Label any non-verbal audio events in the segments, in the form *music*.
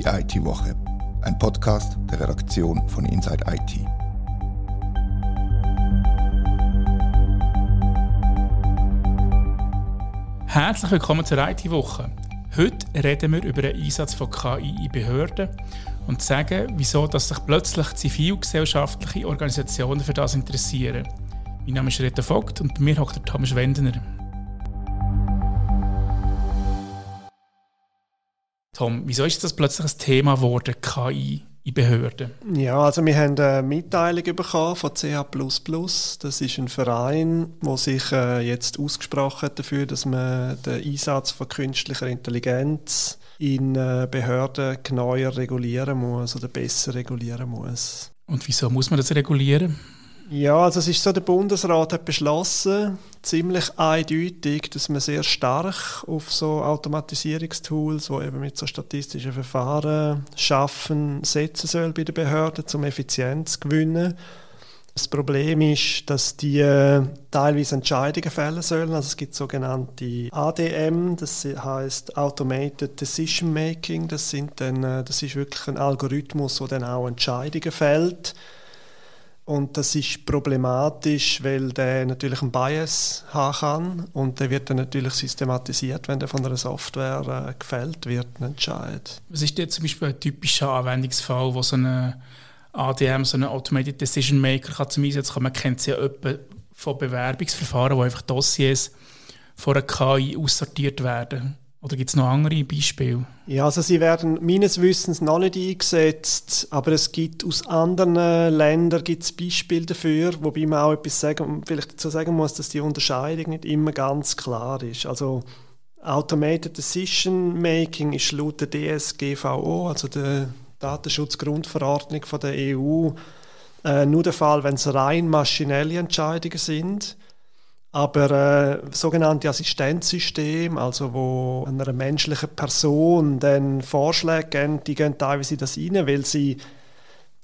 Die IT-Woche, ein Podcast der Redaktion von Inside IT. Herzlich willkommen zur IT-Woche. Heute reden wir über den Einsatz von KI in Behörden und sagen, wieso dass sich plötzlich zivilgesellschaftliche Organisationen für das interessieren. Mein Name ist Rita Vogt und bei mir hockt der Thomas Wendener. Tom, wieso ist das plötzlich ein Thema geworden, KI in Behörden? Ja, also wir haben eine Mitteilung bekommen von CH++. Das ist ein Verein, der sich äh, jetzt ausgesprochen hat dafür, dass man den Einsatz von künstlicher Intelligenz in äh, Behörden genauer regulieren muss oder besser regulieren muss. Und wieso muss man das regulieren? Ja, also es ist so, der Bundesrat hat beschlossen, ziemlich eindeutig, dass man sehr stark auf so Automatisierungstools, die eben mit so statistischen Verfahren schaffen, setzen soll bei den Behörden, um Effizienz zu gewinnen. Das Problem ist, dass die äh, teilweise Entscheidungen fällen sollen. Also es gibt sogenannte ADM, das heißt Automated Decision Making. Das, sind dann, äh, das ist wirklich ein Algorithmus, der dann auch Entscheidungen fällt und das ist problematisch, weil der natürlich einen Bias haben kann und der wird dann natürlich systematisiert, wenn der von einer Software äh, gefällt wird, ein Entscheid. Was ist jetzt zum Beispiel ein typischer Anwendungsfall, wo so eine ADM, so ein Automated Decision Maker kann zum Einsatz kommen? Man kennt es ja etwa von Bewerbungsverfahren, wo einfach Dossiers von einer KI aussortiert werden. Oder gibt es noch andere Beispiele? Ja, also sie werden meines Wissens noch nicht eingesetzt, aber es gibt aus anderen Ländern gibt's Beispiele dafür, wobei man auch etwas sagen, vielleicht dazu sagen muss, dass die Unterscheidung nicht immer ganz klar ist. Also Automated Decision Making ist laut der DSGVO, also der Datenschutzgrundverordnung von der EU, äh, nur der Fall, wenn es rein maschinelle Entscheidungen sind. Aber äh, sogenannte Assistenzsysteme, also wo einer menschlichen Person dann Vorschläge geben, die gehen teilweise das rein, weil sie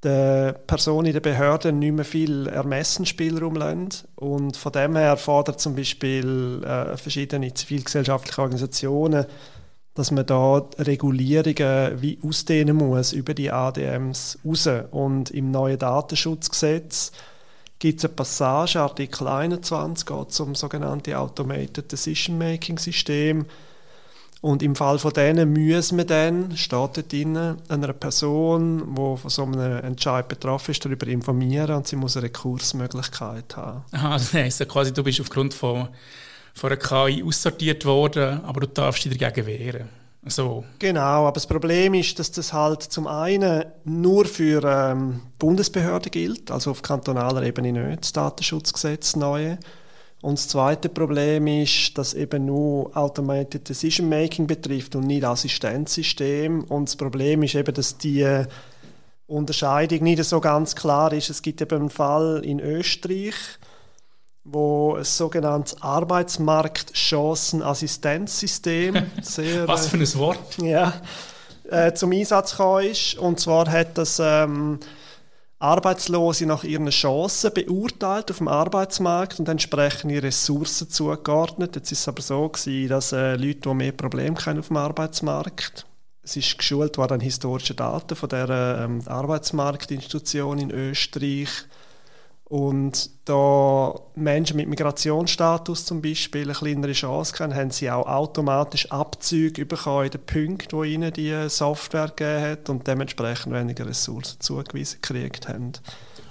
der Person in der Behörde nicht mehr viel Ermessensspielraum lassen. Und von dem her fordert zum Beispiel äh, verschiedene zivilgesellschaftliche Organisationen, dass man da Regulierungen wie ausdehnen muss über die ADMs raus. Und im neuen Datenschutzgesetz gibt es eine Passage, Artikel 21, geht zum sogenannten Automated Decision Making System. Und im Fall von denen müssen wir dann, steht dort drin, einer Person, die von so einem Entscheid betroffen ist, darüber informieren und sie muss eine Rekursmöglichkeit haben. Aha, also heisst quasi, du bist aufgrund von, von einer KI aussortiert worden, aber du darfst dich dagegen wehren. So. Genau, aber das Problem ist, dass das halt zum einen nur für ähm, Bundesbehörden gilt, also auf kantonaler Ebene nicht, das Datenschutzgesetz neue. Und das zweite Problem ist, dass eben nur Automated Decision Making betrifft und nicht Assistenzsystem. Und das Problem ist eben, dass die Unterscheidung nicht so ganz klar ist. Es gibt eben einen Fall in Österreich, wo ein sogenanntes Arbeitsmarktchancenassistenzsystem *laughs* sehr, Was für ein Wort? Ja, äh, zum Einsatz gekommen ist. Und zwar hat das ähm, Arbeitslose nach ihren Chancen beurteilt auf dem Arbeitsmarkt und entsprechende Ressourcen zugeordnet. Jetzt ist es aber so gewesen, dass äh, Leute, die mehr Probleme haben auf dem Arbeitsmarkt, es ist geschult worden an historische Daten von der ähm, Arbeitsmarktinstitution in Österreich und da Menschen mit Migrationsstatus zum Beispiel eine kleinere Chance haben, haben sie auch automatisch Abzüge bekommen in den Punkten, die ihnen die Software gegeben hat und dementsprechend weniger Ressourcen zugewiesen gekriegt haben.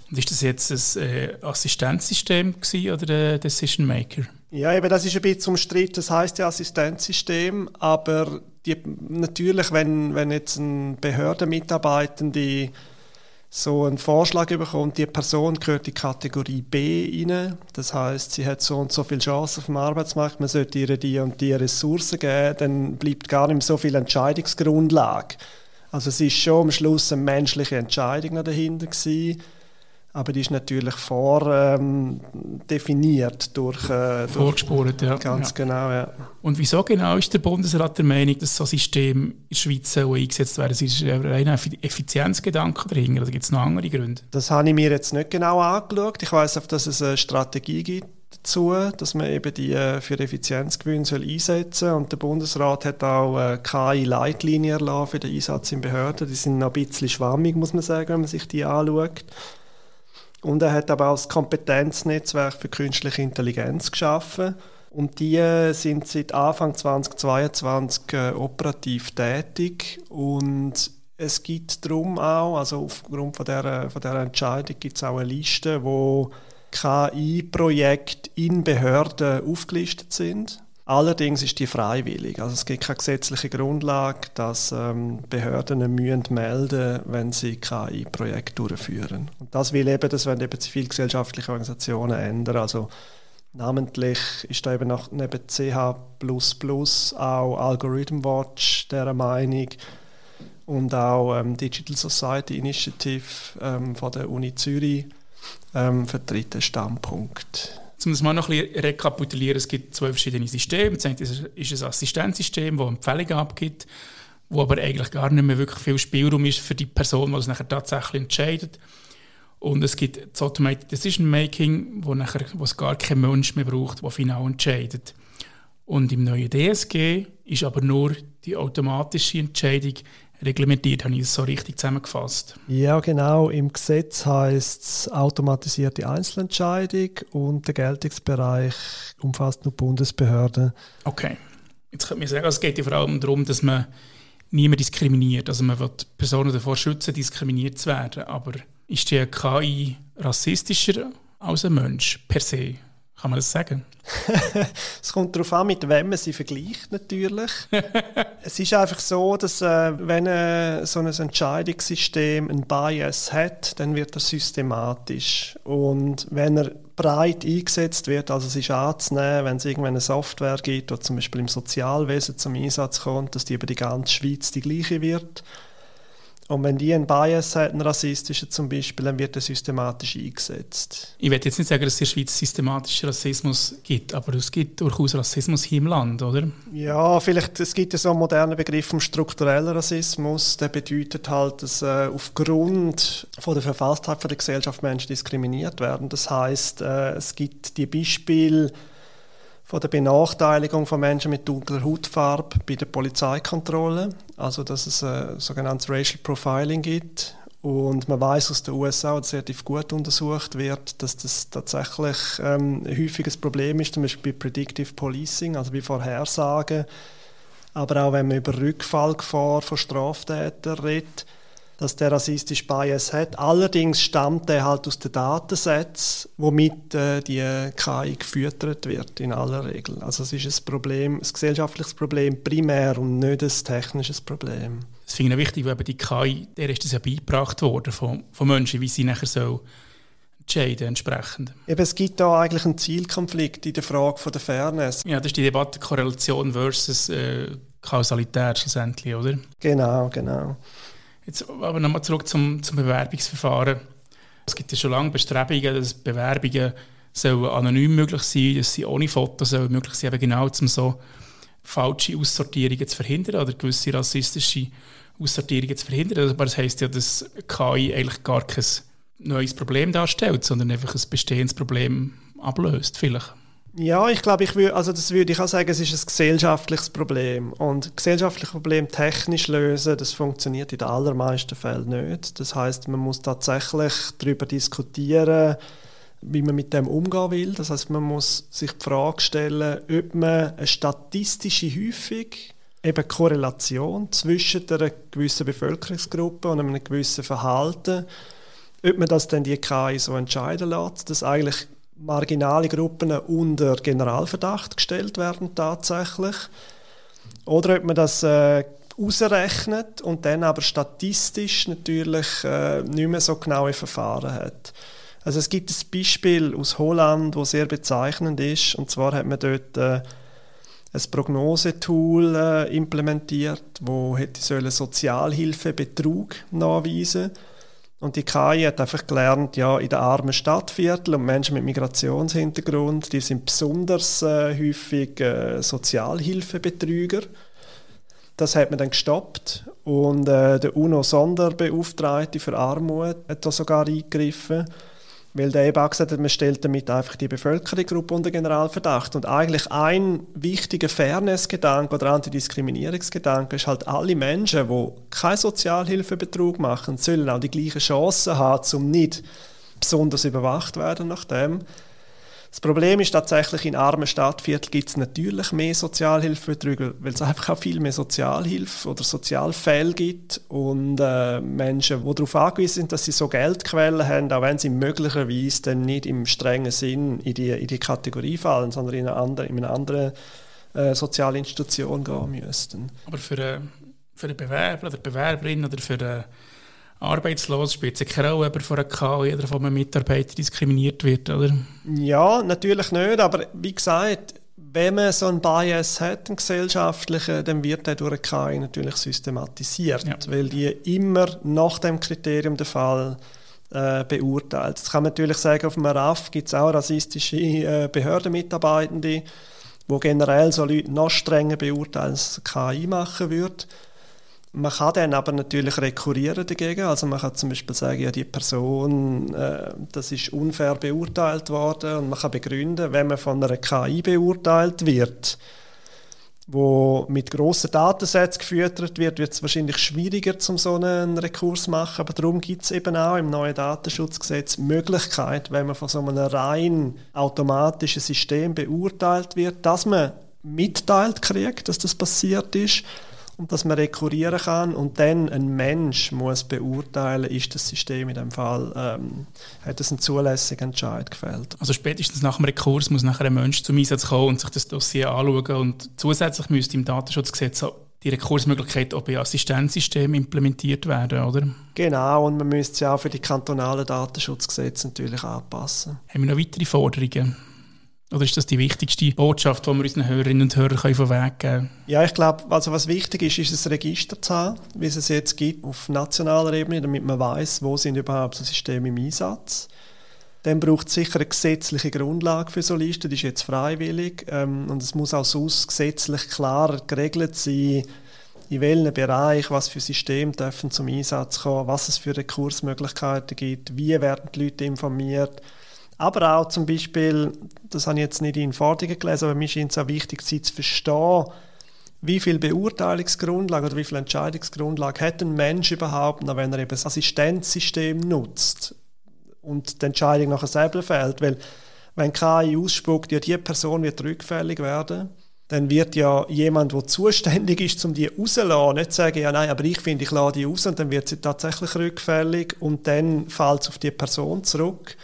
Und ist das jetzt ein äh, Assistenzsystem oder ein Decision Maker? Ja, eben, das ist ein bisschen umstritten. Das heißt ja Assistenzsystem, aber die, natürlich, wenn, wenn jetzt ein Behördenmitarbeitende so einen Vorschlag bekommt, die Person gehört in die Kategorie B rein. Das heißt, sie hat so und so viele Chancen auf dem Arbeitsmarkt, man sollte ihr die und die Ressourcen geben, dann bleibt gar nicht mehr so viel Entscheidungsgrundlage. Also es ist schon am Schluss eine menschliche Entscheidung dahinter gewesen aber die ist natürlich vordefiniert ähm, durch, äh, Vorgespurt, ja. Ganz ja. genau, ja. Und wieso genau ist der Bundesrat der Meinung, dass so ein System in der Schweiz eingesetzt werden soll? Ist ein Effizienzgedanke dahinter oder gibt es noch andere Gründe? Das habe ich mir jetzt nicht genau angeschaut. Ich weiß, dass es eine Strategie gibt dazu, dass man eben die äh, für Effizienzgewinn soll einsetzen und der Bundesrat hat auch äh, KI-Leitlinien erlassen für den Einsatz in Behörden. Die sind noch ein bisschen schwammig, muss man sagen, wenn man sich die anschaut. Und er hat aber auch das Kompetenznetzwerk für künstliche Intelligenz geschaffen. Und die äh, sind seit Anfang 2022 äh, operativ tätig und es gibt darum auch, also aufgrund von dieser, von dieser Entscheidung gibt es auch eine Liste, wo KI-Projekte in Behörden aufgelistet sind. Allerdings ist die freiwillig. Also es gibt keine gesetzliche Grundlage, dass ähm, Behörden müssen melden wenn sie KI-Projekte durchführen. Und das will eben, das werden eben zivilgesellschaftliche Organisationen ändern. Also namentlich ist da eben noch neben CH++ auch Algorithm Watch der Meinung, und auch ähm, Digital Society Initiative ähm, von der Uni Zürich ähm, vertritt den Standpunkt. Um das mal noch ein bisschen rekapitulieren, es gibt zwei verschiedene Systeme. Das ist ein Assistenzsystem, das Empfehlungen abgibt, wo aber eigentlich gar nicht mehr wirklich viel Spielraum ist für die Person, die es nachher tatsächlich entscheidet. Und es gibt das Automated Decision Making, wo, nachher, wo es gar kein Mensch mehr braucht, der final entscheidet. Und im neuen DSG ist aber nur die automatische Entscheidung reglementiert, habe ich es so richtig zusammengefasst. Ja, genau. Im Gesetz heißt es automatisierte Einzelentscheidung und der Geltungsbereich umfasst nur Bundesbehörden. Okay. Jetzt könnte man sagen, also es geht ja vor allem darum, dass man niemand diskriminiert. Also man will Personen davor schützen, diskriminiert zu werden. Aber ist die KI rassistischer als ein Mensch per se? Kann man das sagen? *laughs* es kommt darauf an, mit wem man sie vergleicht, natürlich. *laughs* es ist einfach so, dass äh, wenn äh, so ein Entscheidungssystem ein Bias hat, dann wird er systematisch. Und wenn er breit eingesetzt wird, also es ist anzunehmen, wenn es irgendwann eine Software gibt, die zum Beispiel im Sozialwesen zum Einsatz kommt, dass die über die ganze Schweiz die gleiche wird, und wenn die einen Bias hat, einen rassistischen zum Beispiel, dann wird er systematisch eingesetzt. Ich werde jetzt nicht sagen, dass es in der Schweiz systematisch Rassismus gibt, aber es gibt durchaus Rassismus hier im Land, oder? Ja, vielleicht, es gibt ja so einen modernen Begriff vom strukturellen Rassismus, der bedeutet halt, dass äh, aufgrund von der Verfasstheit der Gesellschaft Menschen diskriminiert werden. Das heißt, äh, es gibt die Beispiele, von der Benachteiligung von Menschen mit dunkler Hautfarbe bei der Polizeikontrolle, also dass es ein sogenanntes Racial Profiling gibt. Und man weiß aus den USA, dass relativ gut untersucht wird, dass das tatsächlich ähm, ein häufiges Problem ist, zum Beispiel bei Predictive Policing, also bei Vorhersagen. Aber auch wenn man über Rückfallgefahr von Straftätern redet, dass der rassistische Bias hat. Allerdings stammt er halt aus den Datensätzen, womit äh, die KI gefüttert wird, in aller Regel. Also es ist ein Problem, ein gesellschaftliches Problem primär und nicht ein technisches Problem. Das finde ich wichtig, weil die KI, der ist das ja beigebracht worden von, von Menschen, wie sie nachher so entscheiden entsprechend. Eben, es gibt da eigentlich einen Zielkonflikt in der Frage von der Fairness. Ja, das ist die Debatte Korrelation versus äh, Kausalität schlussendlich, oder? Genau, genau. Jetzt aber nochmal zurück zum, zum Bewerbungsverfahren. Es gibt ja schon lange Bestrebungen, dass Bewerbungen sollen anonym möglich sein, dass sie ohne Fotos möglich sein, eben genau um so falsche Aussortierungen zu verhindern oder gewisse rassistische Aussortierungen zu verhindern. Aber das heisst ja, dass KI eigentlich gar kein neues Problem darstellt, sondern einfach ein bestehendes Problem ablöst, vielleicht. Ja, ich glaube, ich würde, also das würde ich auch sagen, es ist ein gesellschaftliches Problem. Und gesellschaftliche Problem technisch lösen, das funktioniert in den allermeisten Fällen nicht. Das heißt, man muss tatsächlich darüber diskutieren, wie man mit dem umgehen will. Das heißt, man muss sich die Frage stellen, ob man eine statistische Häufung, eben Korrelation zwischen einer gewissen Bevölkerungsgruppe und einem gewissen Verhalten, ob man das dann die KI so entscheiden lässt, dass eigentlich marginale Gruppen unter Generalverdacht gestellt werden tatsächlich. Oder ob man das äh, ausrechnet und dann aber statistisch natürlich äh, nicht mehr so genaue Verfahren hat. Also es gibt ein Beispiel aus Holland, wo sehr bezeichnend ist. Und zwar hat man dort äh, ein Prognosetool äh, implementiert, wo hätte Sozialhilfebetrug nachweisen soll und die KI hat einfach gelernt, ja, in den armen Stadtvierteln und Menschen mit Migrationshintergrund, die sind besonders äh, häufig äh, Sozialhilfebetrüger. Das hat man dann gestoppt und äh, der UNO-Sonderbeauftragte für Armut hat da sogar eingegriffen weil der eben auch gesagt hat, man stellt damit einfach die Bevölkerungsgruppe unter Generalverdacht. Und eigentlich ein wichtiger Fairness-Gedanke oder Antidiskriminierungsgedanke ist halt, alle Menschen, die keinen Sozialhilfebetrug machen, sollen auch die gleichen Chancen haben, um nicht besonders überwacht werden nach dem. Das Problem ist tatsächlich, in armen Stadtvierteln gibt es natürlich mehr Sozialhilfebetrüger, weil es einfach auch viel mehr Sozialhilfe oder Sozialfälle gibt und äh, Menschen, die darauf angewiesen sind, dass sie so Geldquellen haben, auch wenn sie möglicherweise dann nicht im strengen Sinn in die, in die Kategorie fallen, sondern in eine andere, in eine andere äh, soziale Institution gehen müssten. Aber für, äh, für den Bewerber oder Bewerberin oder für den arbeitslos spielt ob er von einer KI oder von einem Mitarbeiter diskriminiert wird, oder? Ja, natürlich nicht, aber wie gesagt, wenn man so einen Bias hat, einen gesellschaftlichen, dann wird der durch eine KI natürlich systematisiert, ja. weil die immer nach dem Kriterium der Fall äh, beurteilt. Das kann man natürlich sagen, auf dem RAF gibt es auch rassistische äh, Behördenmitarbeitende, wo generell so Leute noch strenger beurteilen, als KI machen würde. Man kann dann aber natürlich rekurrieren dagegen. Also man kann zum Beispiel sagen, ja, die Person, äh, das ist unfair beurteilt worden und man kann begründen, wenn man von einer KI beurteilt wird, wo mit grossen Datensätzen gefüttert wird, wird es wahrscheinlich schwieriger, zum so einen Rekurs zu machen. Aber darum gibt es eben auch im neuen Datenschutzgesetz Möglichkeit, wenn man von so einem rein automatischen System beurteilt wird, dass man mitteilt kriegt, dass das passiert ist und dass man rekurrieren kann und dann ein Mensch muss beurteilen, ist das System in dem Fall, ähm, hat es einen zulässigen Entscheid gefällt. Also spätestens nach dem Rekurs muss nachher ein Mensch zum Einsatz kommen und sich das Dossier anschauen und zusätzlich müsste im Datenschutzgesetz die Rekursmöglichkeit auch bei Assistenzsystemen implementiert werden, oder? Genau, und man müsste sie auch für die kantonalen Datenschutzgesetze natürlich anpassen. Haben wir noch weitere Forderungen? Oder ist das die wichtigste Botschaft, die wir unseren Hörerinnen und Hörern von Weg geben können? Ja, ich glaube, also was wichtig ist, ist ein Register zu haben, wie es es jetzt gibt auf nationaler Ebene, damit man weiß, wo sind überhaupt so Systeme im Einsatz. Dann braucht es sicher eine gesetzliche Grundlage für so Listen, die ist jetzt freiwillig ähm, und es muss auch sonst gesetzlich klar geregelt sein, in welchem Bereich, was für Systeme dürfen zum Einsatz kommen, was es für Rekursmöglichkeiten gibt, wie werden die Leute informiert, aber auch zum Beispiel, das habe ich jetzt nicht in Forderungen gelesen, aber mir scheint es auch wichtig zu verstehen, wie viel Beurteilungsgrundlage oder wie viel Entscheidungsgrundlage hat ein Mensch überhaupt, wenn er eben das Assistenzsystem nutzt und die Entscheidung nachher selber fällt. Weil wenn KI ausspuckt, ja, die Person wird rückfällig werden, dann wird ja jemand, der zuständig ist, um die rauszulassen, nicht sagen, ja nein, aber ich finde, ich lade die raus und dann wird sie tatsächlich rückfällig und dann fällt es auf die Person zurück.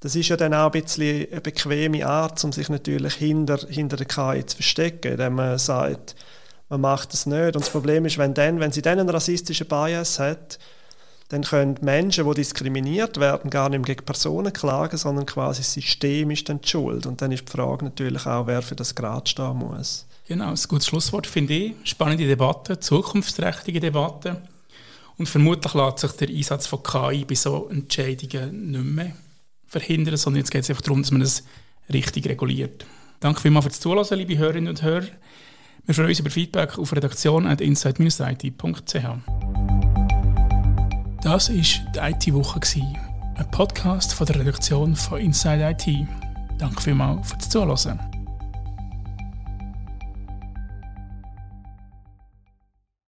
Das ist ja dann auch ein bisschen eine bequeme Art, um sich natürlich hinter, hinter der KI zu verstecken, indem man sagt, man macht das nicht. Und das Problem ist, wenn, dann, wenn sie dann einen rassistischen Bias hat, dann können Menschen, die diskriminiert werden, gar nicht gegen Personen klagen, sondern quasi das System ist dann die Schuld. Und dann ist die Frage natürlich auch, wer für das gerade stehen muss. Genau, ein gutes Schlusswort finde ich. Spannende Debatte, zukunftsträchtige Debatte. Und vermutlich lässt sich der Einsatz von KI bei so Entscheidungen nicht mehr verhindern, sondern jetzt geht es einfach darum, dass man es richtig reguliert. Danke vielmals fürs Zuhören, liebe Hörerinnen und Hörer. Wir freuen uns über Feedback auf redaktion.insight-it.ch. Das war die IT-Woche, ein Podcast von der Redaktion von Inside IT. Danke vielmals fürs Zuhören.